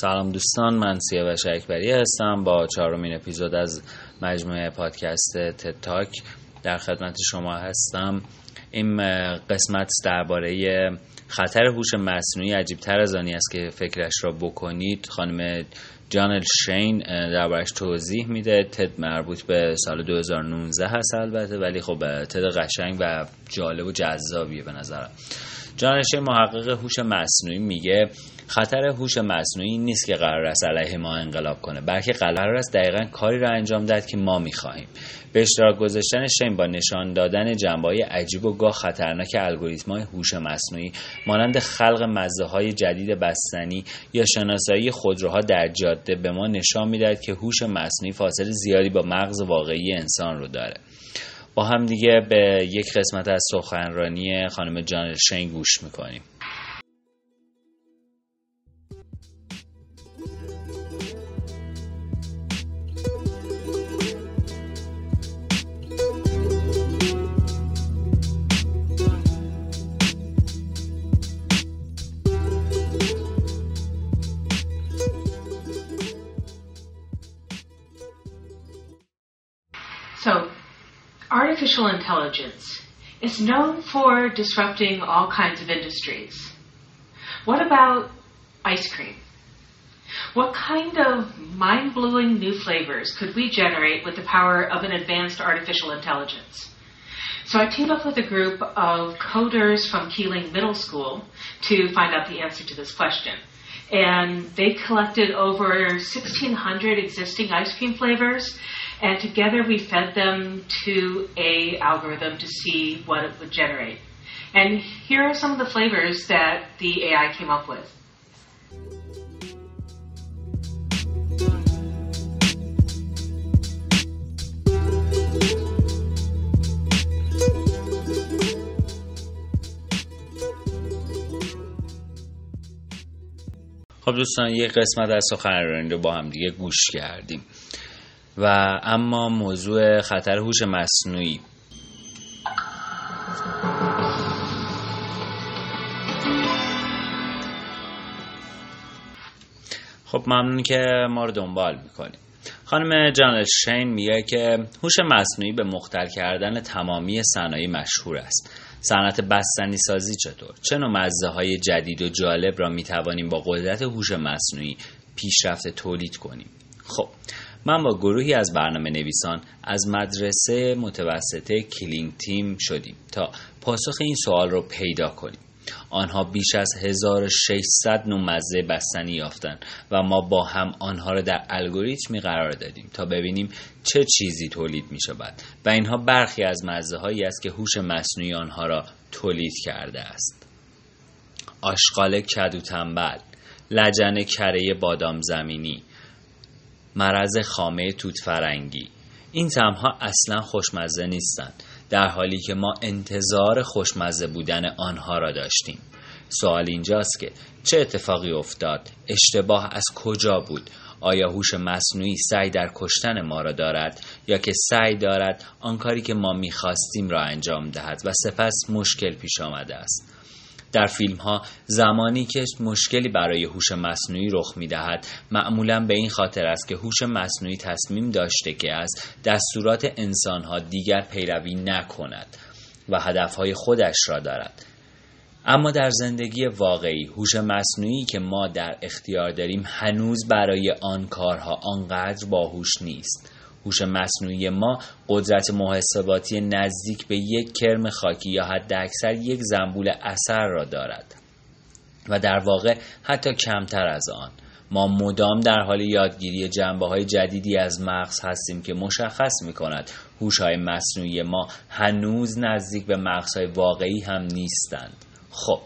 سلام دوستان من سیاوش اکبری هستم. با چهارمین اپیزود از مجموعه پادکست تاک در خدمت شما هستم. این قسمت درباره خطر هوش مصنوعی عجیب تر از آنی است که فکرش را بکنید. خانم جانل شین دربارش توضیح میده. تد مربوط به سال 2019 هست البته ولی خب تد قشنگ و جالب و جذابیه به نظرم. جانشین محقق هوش مصنوعی میگه خطر هوش مصنوعی نیست که قرار است علیه ما انقلاب کنه بلکه قرار است دقیقا کاری را انجام داد که ما می‌خواهیم. به اشتراک گذاشتن شین با نشان دادن جنبه عجیب و گاه خطرناک الگوریتم های هوش مصنوعی مانند خلق مزه های جدید بستنی یا شناسایی خودروها در جاده به ما نشان می‌دهد که هوش مصنوعی فاصله زیادی با مغز واقعی انسان رو داره. با هم دیگه به یک قسمت از سخنرانی خانم جان شین گوش می‌کنیم. Artificial intelligence is known for disrupting all kinds of industries. What about ice cream? What kind of mind blowing new flavors could we generate with the power of an advanced artificial intelligence? So I teamed up with a group of coders from Keeling Middle School to find out the answer to this question. And they collected over 1,600 existing ice cream flavors and together we fed them to a algorithm to see what it would generate. And here are some of the flavors that the AI came up with. خب دوستان یک قسمت از سخنرانی رو با هم دیگه گوش کردیم و اما موضوع خطر هوش مصنوعی. خب ممنون که ما رو دنبال می‌کنیم خانم جانل شین میگه که هوش مصنوعی به مختل کردن تمامی صنایع مشهور است. صنعت بستنی سازی چطور؟ چه نوع مزه های جدید و جالب را می‌توانیم با قدرت هوش مصنوعی پیشرفت تولید کنیم؟ خب من با گروهی از برنامه نویسان از مدرسه متوسطه کلینگ تیم شدیم تا پاسخ این سوال رو پیدا کنیم. آنها بیش از 1600 نوع مزه بستنی یافتند و ما با هم آنها را در الگوریتمی قرار دادیم تا ببینیم چه چیزی تولید می شود و اینها برخی از مزه هایی است که هوش مصنوعی آنها را تولید کرده است. آشغال کدو تنبل لجن کره بادام زمینی مرض خامه توت فرنگی این تمها اصلا خوشمزه نیستند در حالی که ما انتظار خوشمزه بودن آنها را داشتیم. سوال اینجاست که چه اتفاقی افتاد؟ اشتباه از کجا بود؟ آیا هوش مصنوعی سعی در کشتن ما را دارد یا که سعی دارد آن کاری که ما می‌خواستیم را انجام دهد؟ و سپس مشکل پیش آمده است. در فیلم ها زمانی که مشکلی برای هوش مصنوعی رخ می دهد معمولا به این خاطر است که هوش مصنوعی تصمیم داشته که از دستورات انسان ها دیگر پیروی نکند و هدفهای خودش را دارد. اما در زندگی واقعی هوش مصنوعی که ما در اختیار داریم هنوز برای آن کارها آنقدر باهوش نیست. هوش مصنوعی ما قدرت محاسباتی نزدیک به یک کرم خاکی یا حد اکثر یک زنبول اثر را دارد. و در واقع حتی کمتر از آن. ما مدام در حال یادگیری جنبه های جدیدی از مغز هستیم که مشخص می کند هوش های مصنوعی ما هنوز نزدیک به مغزهای واقعی هم نیستند. خب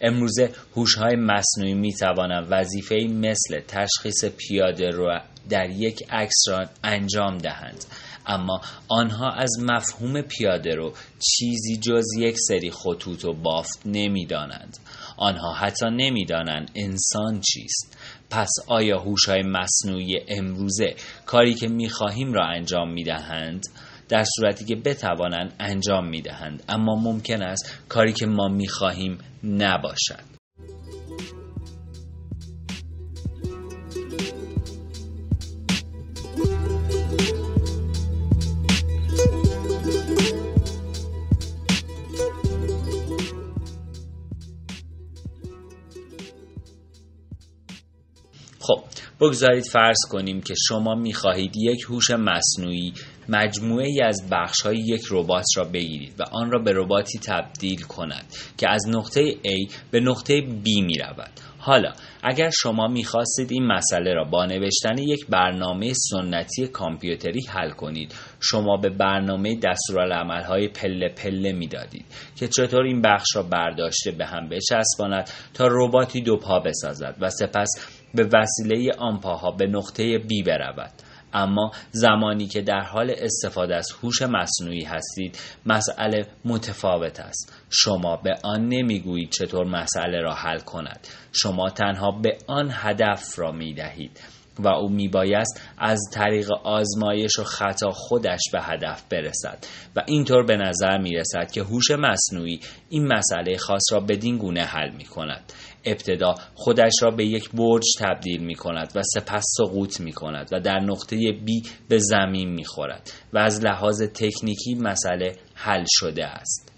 امروزه هوش های مصنوعی می توانند وظیفه مثل تشخیص پیاده رو در یک عکس را انجام دهند. اما آنها از مفهوم پیاده رو چیزی جز یک سری خطوط و بافت نمی‌دانند. آنها حتی نمی‌دانند انسان چیست. پس آیا هوش‌های مصنوعی امروزه کاری که می‌خواهیم را انجام می‌دهند؟ در صورتی که بتوانند انجام می‌دهند. اما ممکن است کاری که ما می‌خواهیم نباشد. بگذارید فرض کنیم که شما می‌خواهید یک هوش مصنوعی مجموعه ای از بخش های یک ربات را بگیرید و آن را به رباتی تبدیل کند که از نقطه A به نقطه B می رود. حالا اگر شما می‌خواستید این مسئله را با نوشتن یک برنامه سنتی کامپیوتری حل کنید شما به برنامه های پله پله می‌دادید که چطور این بخش را برداشته به هم بچسباند تا رباتی دو پا بسازد و سپس به وسیله آن پاها به نقطه بی برود. اما زمانی که در حال استفاده از هوش مصنوعی هستید مسئله متفاوت است. شما به آن نمی‌گویید چطور مسئله را حل کند. شما تنها به آن هدف را می دهید و او میبایست از طریق آزمایش و خطا خودش به هدف برسد و اینطور به نظر می رسد که هوش مصنوعی این مسئله خاص را بدین گونه حل می کند ابتدا خودش را به یک برج تبدیل می کند و سپس سقوط می کند و در نقطه B به زمین می خورد و از لحاظ تکنیکی مسئله حل شده است.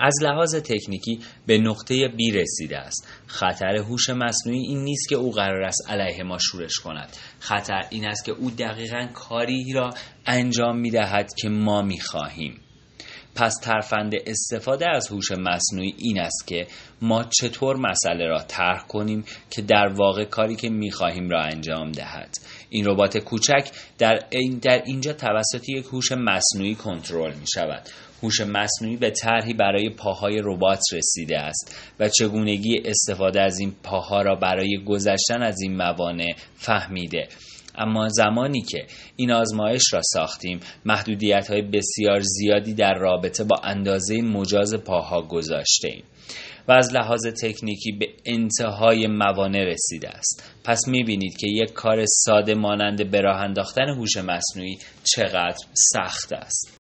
از لحاظ تکنیکی به نقطه بی رسیده است. خطر هوش مصنوعی این نیست که او قرار است علیه ما شورش کند. خطر این است که او دقیقا کاری را انجام می دهد که ما می خواهیم پس ترفند استفاده از هوش مصنوعی این است که ما چطور مسئله را طرح کنیم که در واقع کاری که می‌خواهیم را انجام دهد. این ربات کوچک در, در اینجا توسط یک هوش مصنوعی کنترل می شود هوش مصنوعی به طرحی برای پاهای ربات رسیده است و چگونگی استفاده از این پاها را برای گذشتن از این موانع فهمیده. اما زمانی که این آزمایش را ساختیم محدودیت های بسیار زیادی در رابطه با اندازه مجاز پاها گذاشته ایم و از لحاظ تکنیکی به انتهای موانع رسیده است. پس می‌بینید که یک کار ساده مانند به راه انداختن هوش مصنوعی چقدر سخت است.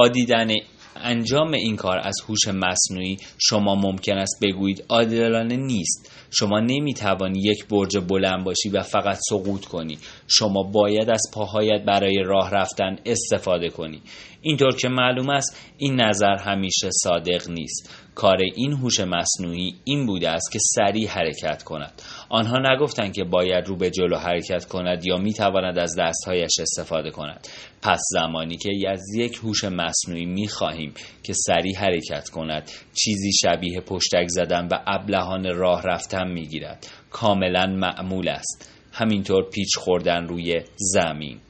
با دیدن انجام این کار از هوش مصنوعی شما ممکن است بگویید عادلانه نیست. شما نمی توانی یک برج بلند باشی و فقط سقوط کنی. شما باید از پاهایت برای راه رفتن استفاده کنی. اینطور که معلوم است این نظر همیشه صادق نیست. کار این هوش مصنوعی این بوده است که سریع حرکت کند. آنها نگفتند که باید رو به جلو حرکت کند یا می تواند از دستهایش استفاده کند. پس زمانی که از یک هوش مصنوعی می خواهیم که سریع حرکت کند چیزی شبیه پشتک زدن و ابلهان راه رفتن می گیرد کاملا معمول است. همینطور پیچ خوردن روی زمین.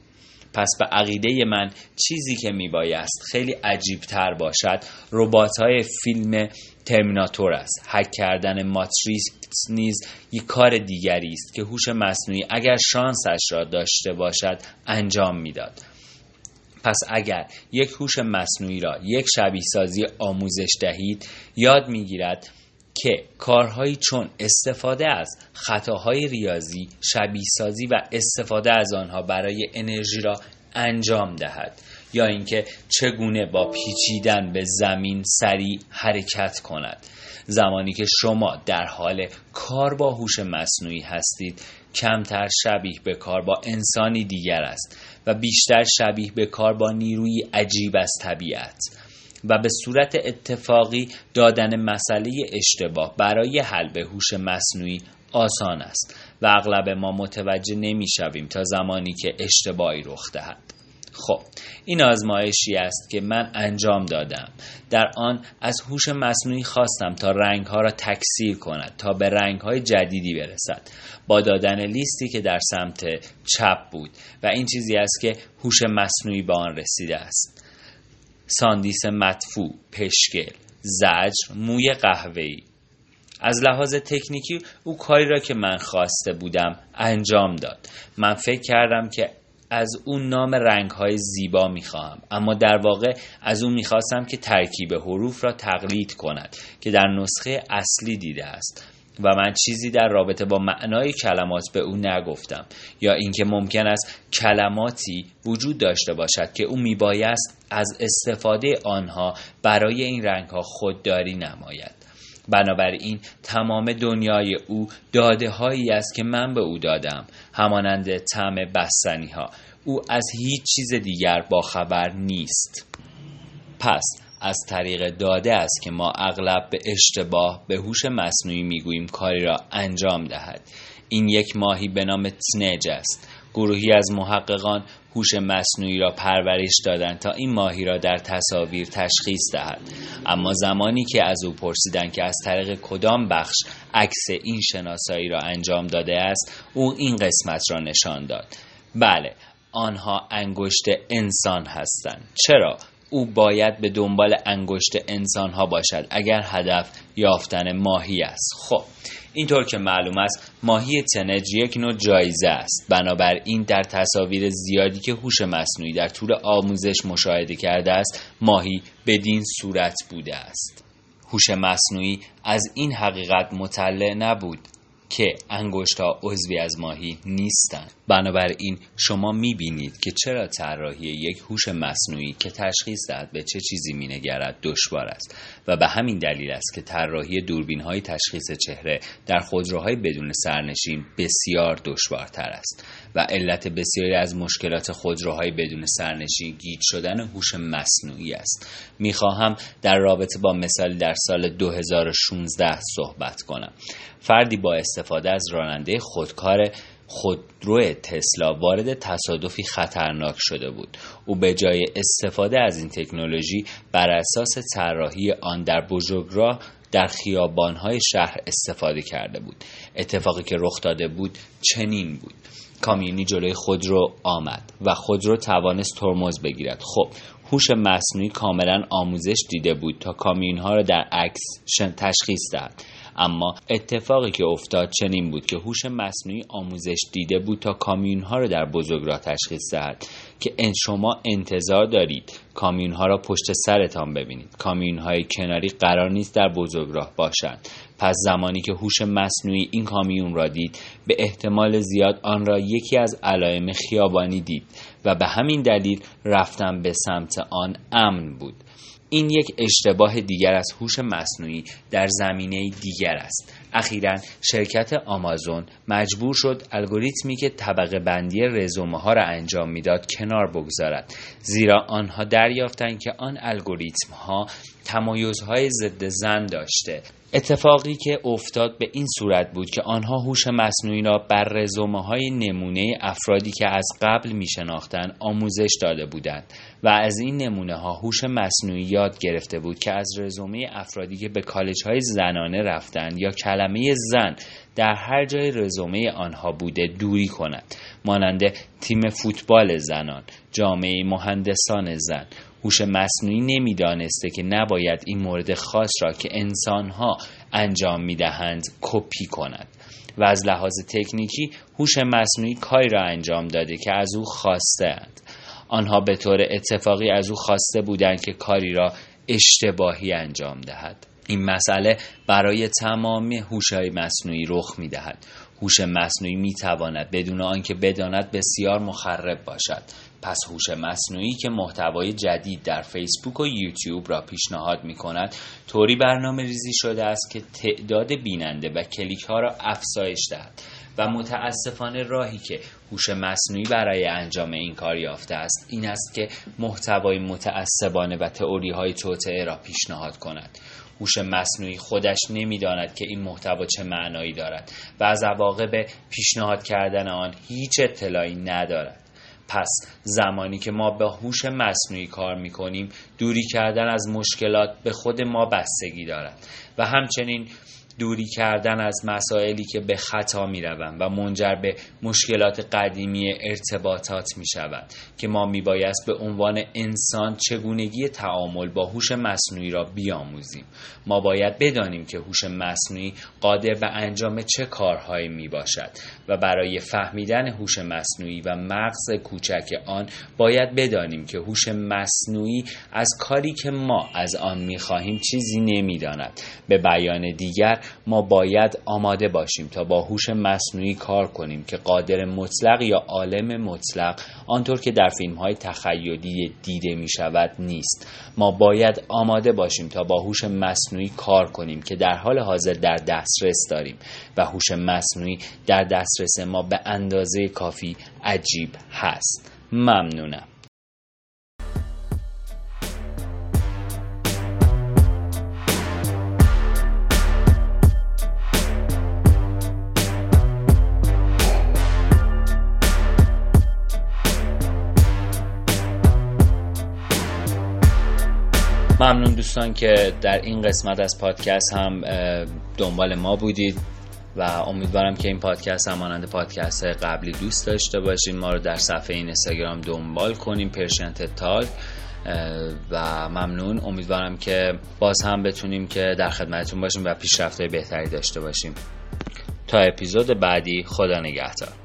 پس به عقیده من چیزی که میبایست خیلی عجیب تر باشد ربات های فیلم ترمیناتور است. حک کردن ماتریکس نیز یک کار دیگری است که هوش مصنوعی اگر شانسش را داشته باشد انجام می‌داد. پس اگر یک هوش مصنوعی را یک شبیه سازی آموزش دهید یاد می‌گیرد که کارهایی چون استفاده از خطاهای ریاضی شبیه سازی و استفاده از آنها برای انرژی را انجام دهد یا اینکه چگونه با پیچیدن به زمین سریع حرکت کند. زمانی که شما در حال کار با هوش مصنوعی هستید کمتر شبیه به کار با انسانی دیگر است و بیشتر شبیه به کار با نیروی عجیب از طبیعت. و به صورت اتفاقی دادن مسئله اشتباه برای حل به هوش مصنوعی آسان است و اغلب ما متوجه نمی‌شویم تا زمانی که اشتباهی رخ دهد. خب این آزمایشی است که من انجام دادم. در آن از هوش مصنوعی خواستم تا رنگ ها را تکثیر کند تا به رنگ های جدیدی برسد. با دادن لیستی که در سمت چپ بود و این چیزی است که هوش مصنوعی به آن رسیده است. ساندیس مدفوع پشگل زجر موی قهوه‌ای. از لحاظ تکنیکی او کاری را که من خواسته بودم انجام داد. من فکر کردم که از اون نام رنگ های زیبا می‌خواهم. اما در واقع از اون می‌خواستم که ترکیب حروف را تقلید کند که در نسخه اصلی دیده است. و من چیزی در رابطه با معنای کلمات به او نگفتم یا اینکه ممکن است کلماتی وجود داشته باشد که او میبایست از استفاده آنها برای این رنگ ها خودداری نماید. بنابراین تمام دنیای او داده هایی است که من به او دادم همانند طعم بستنی ها او از هیچ چیز دیگر باخبر نیست. پس از طریق داده است که ما اغلب به اشتباه به هوش مصنوعی می‌گوییم کاری را انجام دهد. این یک ماهی به نام تنج است. گروهی از محققان هوش مصنوعی را پرورش دادند تا این ماهی را در تصاویر تشخیص دهد. اما زمانی که از او پرسیدند که از طریق کدام بخش عکس این شناسایی را انجام داده است او این قسمت را نشان داد. بله آنها انگشت انسان هستند. چرا؟ او باید به دنبال انگشت انسان ها باشد اگر هدف یافتن ماهی است. خب اینطور که معلوم است ماهی تنج یک نوع جایزه است. بنابراین در تصاویر زیادی که هوش مصنوعی در طول آموزش مشاهده کرده است ماهی بدین صورت بوده است. هوش مصنوعی از این حقیقت مطلع نبود. که انگشت ها عضوی از ماهی نیستند. بنابراین شما می‌بینید که چرا طراحی یک هوش مصنوعی که تشخیص دهد به چه چیزی مینگرد دشوار است و به همین دلیل است که طراحی دوربین های تشخیص چهره در خودروهای بدون سرنشین بسیار دشوارتر است و علت بسیاری از مشکلات خودروهای بدون سرنشین گیج شدن هوش مصنوعی است. می‌خواهم در رابطه با مثالی در سال 2016 صحبت کنم. فردی با استفاده از راننده خودکار خودرو تسلا وارد تصادفی خطرناک شده بود. او به جای استفاده از این تکنولوژی بر اساس طراحی آن در بزرگراه در خیابانهای شهر استفاده کرده بود. اتفاقی که رخ داده بود چنین بود. کامیونی جلوی خودرو آمد و خودرو توانست ترمز بگیرد. خب هوش مصنوعی کاملا آموزش دیده بود تا کامیونها را در عکس تشخیص دهد. اما اتفاقی که افتاد چنین بود که هوش مصنوعی آموزش دیده بود تا کامیون ها را در بزرگراه تشخیص دهد که ان شما انتظار دارید کامیون ها را پشت سرتان ببینید. کامیون های کناری قرار نیست در بزرگراه باشند. پس زمانی که هوش مصنوعی این کامیون را دید به احتمال زیاد آن را یکی از علائم خیابانی دید و به همین دلیل رفتن به سمت آن امن بود. این یک اشتباه دیگر از هوش مصنوعی در زمینه دیگر است. اخیرا شرکت آمازون مجبور شد الگوریتمی که طبقه بندی رزومه ها را انجام می‌داد کنار بگذارد. زیرا آنها دریافتند که آن الگوریتم ها تمایزهای ضد زن داشته. اتفاقی که افتاد به این صورت بود که آنها هوش مصنوعی را بر رزومه های نمونه افرادی که از قبل می شناختن آموزش داده بودند و از این نمونه ها هوش مصنوعی یاد گرفته بود که از رزومه افرادی که به کالج های زنانه رفتند یا کلمه زن در هر جای رزومه آنها بوده دوری کند مانند تیم فوتبال زنان جامعه مهندسان زن هوش مصنوعی نمی‌دانسته که نباید این مورد خاص را که انسانها انجام می‌دهند کپی کند و از لحاظ تکنیکی هوش مصنوعی کاری را انجام داده که از او خواسته اند. آنها به طور اتفاقی از او خواسته بودند که کاری را اشتباهی انجام دهد. این مسئله برای تمام هوش‌های مصنوعی رخ می‌دهد. هوش مصنوعی می‌تواند بدون آنکه بداند بسیار مخرب باشد. پس هوش مصنوعی که محتوای جدید در فیسبوک و یوتیوب را پیشنهاد می کند طوری برنامه ریزی شده است که تعداد بیننده و کلیک ها را افزایش دهد و متاسفانه راهی که هوش مصنوعی برای انجام این کار یافته است این است که محتوای متعصبانه و تئوری های توطعه را پیشنهاد کند. هوش مصنوعی خودش نمی‌داند که این محتوا چه معنایی دارد و از عواقب پیشنهاد کردن آن هیچ اطلاعی ندارد. پس زمانی که ما به هوش مصنوعی کار می‌کنیم دوری کردن از مشکلات به خود ما بستگی دارد. و همچنین دوری کردن از مسائلی که به خطا می روند و منجر به مشکلات قدیمی ارتباطات می شود که ما می بایست به عنوان انسان چگونگی تعامل با هوش مصنوعی را بیاموزیم ما باید بدانیم که هوش مصنوعی قادر به انجام چه کارهایی می باشد و برای فهمیدن هوش مصنوعی و مغز کوچک آن باید بدانیم که هوش مصنوعی از کاری که ما از آن می خواهیم چیزی نمی داند. به بیان دیگر ما باید آماده باشیم تا با هوش مصنوعی کار کنیم که قادر مطلق یا عالم مطلق آنطور که در فیلم های تخیلی دیده می شود نیست. ما باید آماده باشیم تا با هوش مصنوعی کار کنیم که در حال حاضر در دسترس داریم و هوش مصنوعی در دسترس ما به اندازه کافی عجیب هست. ممنونم. ممنون دوستان که در این قسمت از پادکست هم دنبال ما بودید و امیدوارم که این پادکست هم مانند پادکست قبلی دوست داشته باشین. ما رو در صفحه این اینستاگرام دنبال کنیم پرشنت تال و ممنون. امیدوارم که باز هم بتونیم که در خدمتتون باشیم و پیشرفت بهتری داشته باشیم. تا اپیزود بعدی خدا نگهدار.